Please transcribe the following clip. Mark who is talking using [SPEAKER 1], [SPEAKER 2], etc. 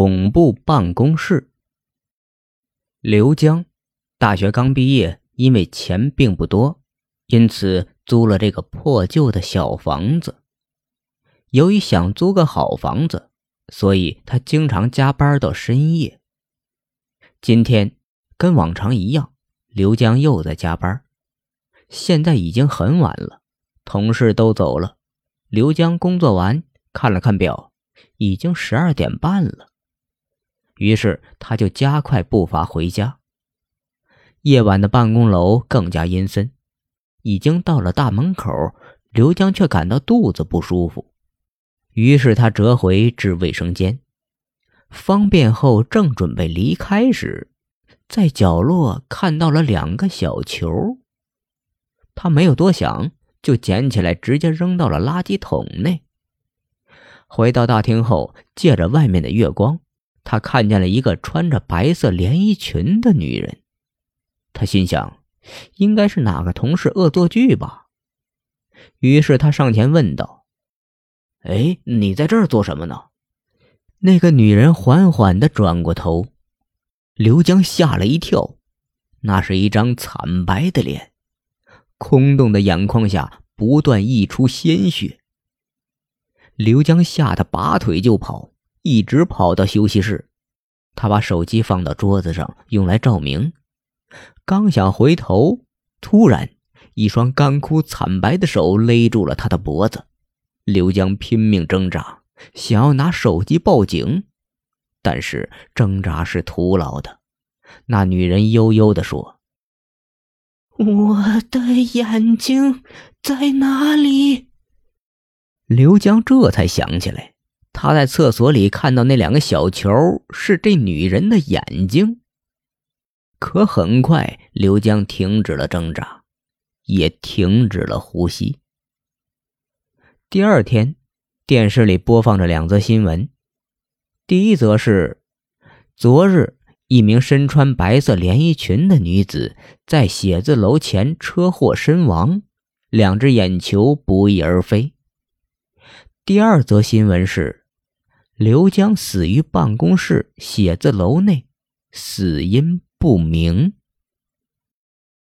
[SPEAKER 1] 恐怖办公室。刘江大学刚毕业，因为钱并不多，因此租了这个破旧的小房子。由于想租个好房子，所以他经常加班到深夜。今天跟往常一样，刘江又在加班。现在已经很晚了，同事都走了。刘江工作完，看了看表，已经十二点半了。于是他就加快步伐回家。夜晚的办公楼更加阴森，已经到了大门口，刘江却感到肚子不舒服。于是他折回至卫生间，方便后正准备离开时，在角落看到了两个小球。他没有多想，就捡起来直接扔到了垃圾桶内。回到大厅后，借着外面的月光。他看见了一个穿着白色连衣裙的女人，他心想，应该是哪个同事恶作剧吧。于是他上前问道：“哎，你在这儿做什么呢？”那个女人缓缓地转过头，刘江吓了一跳，那是一张惨白的脸，空洞的眼眶下不断溢出鲜血。刘江吓得拔腿就跑。一直跑到休息室，他把手机放到桌子上，用来照明。刚想回头，突然一双干枯惨白的手勒住了他的脖子。刘江拼命挣扎，想要拿手机报警，但是挣扎是徒劳的。那女人悠悠地说：“
[SPEAKER 2] 我的眼睛在哪里？”
[SPEAKER 1] 刘江这才想起来。他在厕所里看到那两个小球是这女人的眼睛，可很快刘江停止了挣扎，也停止了呼吸。第二天，电视里播放着两则新闻，第一则是：昨日一名身穿白色连衣裙的女子在写字楼前车祸身亡，两只眼球不翼而飞。第二则新闻是。刘江死于办公室写字楼内，死因不明。